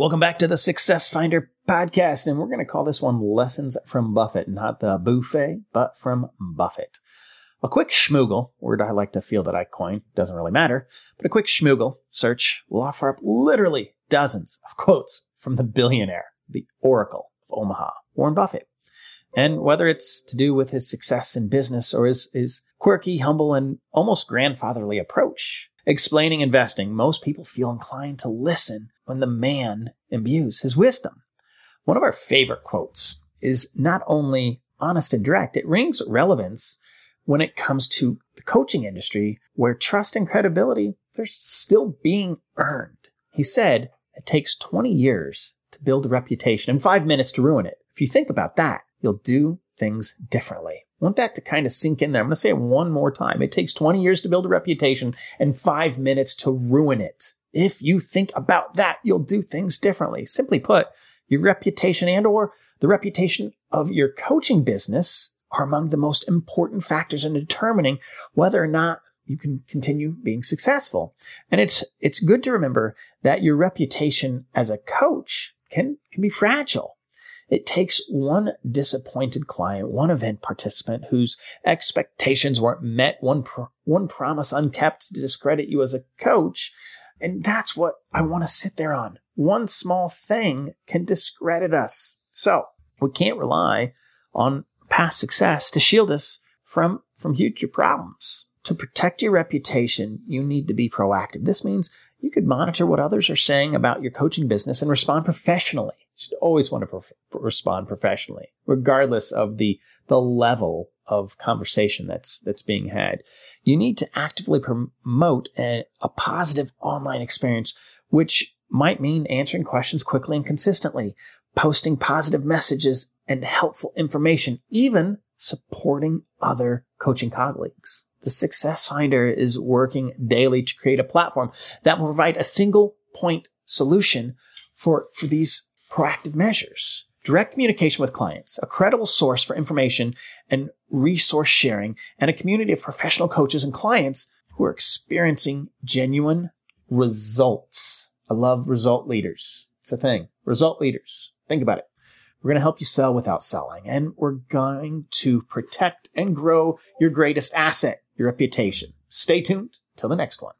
Welcome back to the Success Finder podcast, and we're going to call this one Lessons from Buffett, not the buffet, but from Buffett. A quick schmoogle, word I like to feel that I coined, doesn't really matter, but a quick schmoogle search will offer up literally dozens of quotes from the billionaire, the Oracle of Omaha, Warren Buffett. And whether it's to do with his success in business or his, his quirky, humble, and almost grandfatherly approach, explaining investing, most people feel inclined to listen when the man imbues his wisdom. One of our favorite quotes is not only honest and direct, it rings relevance when it comes to the coaching industry where trust and credibility, they're still being earned. He said, it takes 20 years to build a reputation and five minutes to ruin it. If you think about that, you'll do things differently. Want that to kind of sink in there. I'm going to say it one more time. It takes 20 years to build a reputation and five minutes to ruin it. If you think about that, you'll do things differently. Simply put, your reputation and or the reputation of your coaching business are among the most important factors in determining whether or not you can continue being successful. And it's, it's good to remember that your reputation as a coach can, can be fragile. It takes one disappointed client, one event participant whose expectations weren't met, one, one promise unkept to discredit you as a coach. And that's what I want to sit there on. One small thing can discredit us. So we can't rely on past success to shield us from, from future problems. To protect your reputation, you need to be proactive. This means you could monitor what others are saying about your coaching business and respond professionally should always want to respond professionally, regardless of the the level of conversation that's that's being had. You need to actively promote a, a positive online experience, which might mean answering questions quickly and consistently, posting positive messages and helpful information, even supporting other coaching colleagues. The Success Finder is working daily to create a platform that will provide a single point solution for, for these proactive measures, direct communication with clients, a credible source for information and resource sharing, and a community of professional coaches and clients who are experiencing genuine results. I love result leaders. It's a thing. Result leaders. Think about it. We're going to help you sell without selling, and we're going to protect and grow your greatest asset, your reputation. Stay tuned till the next one.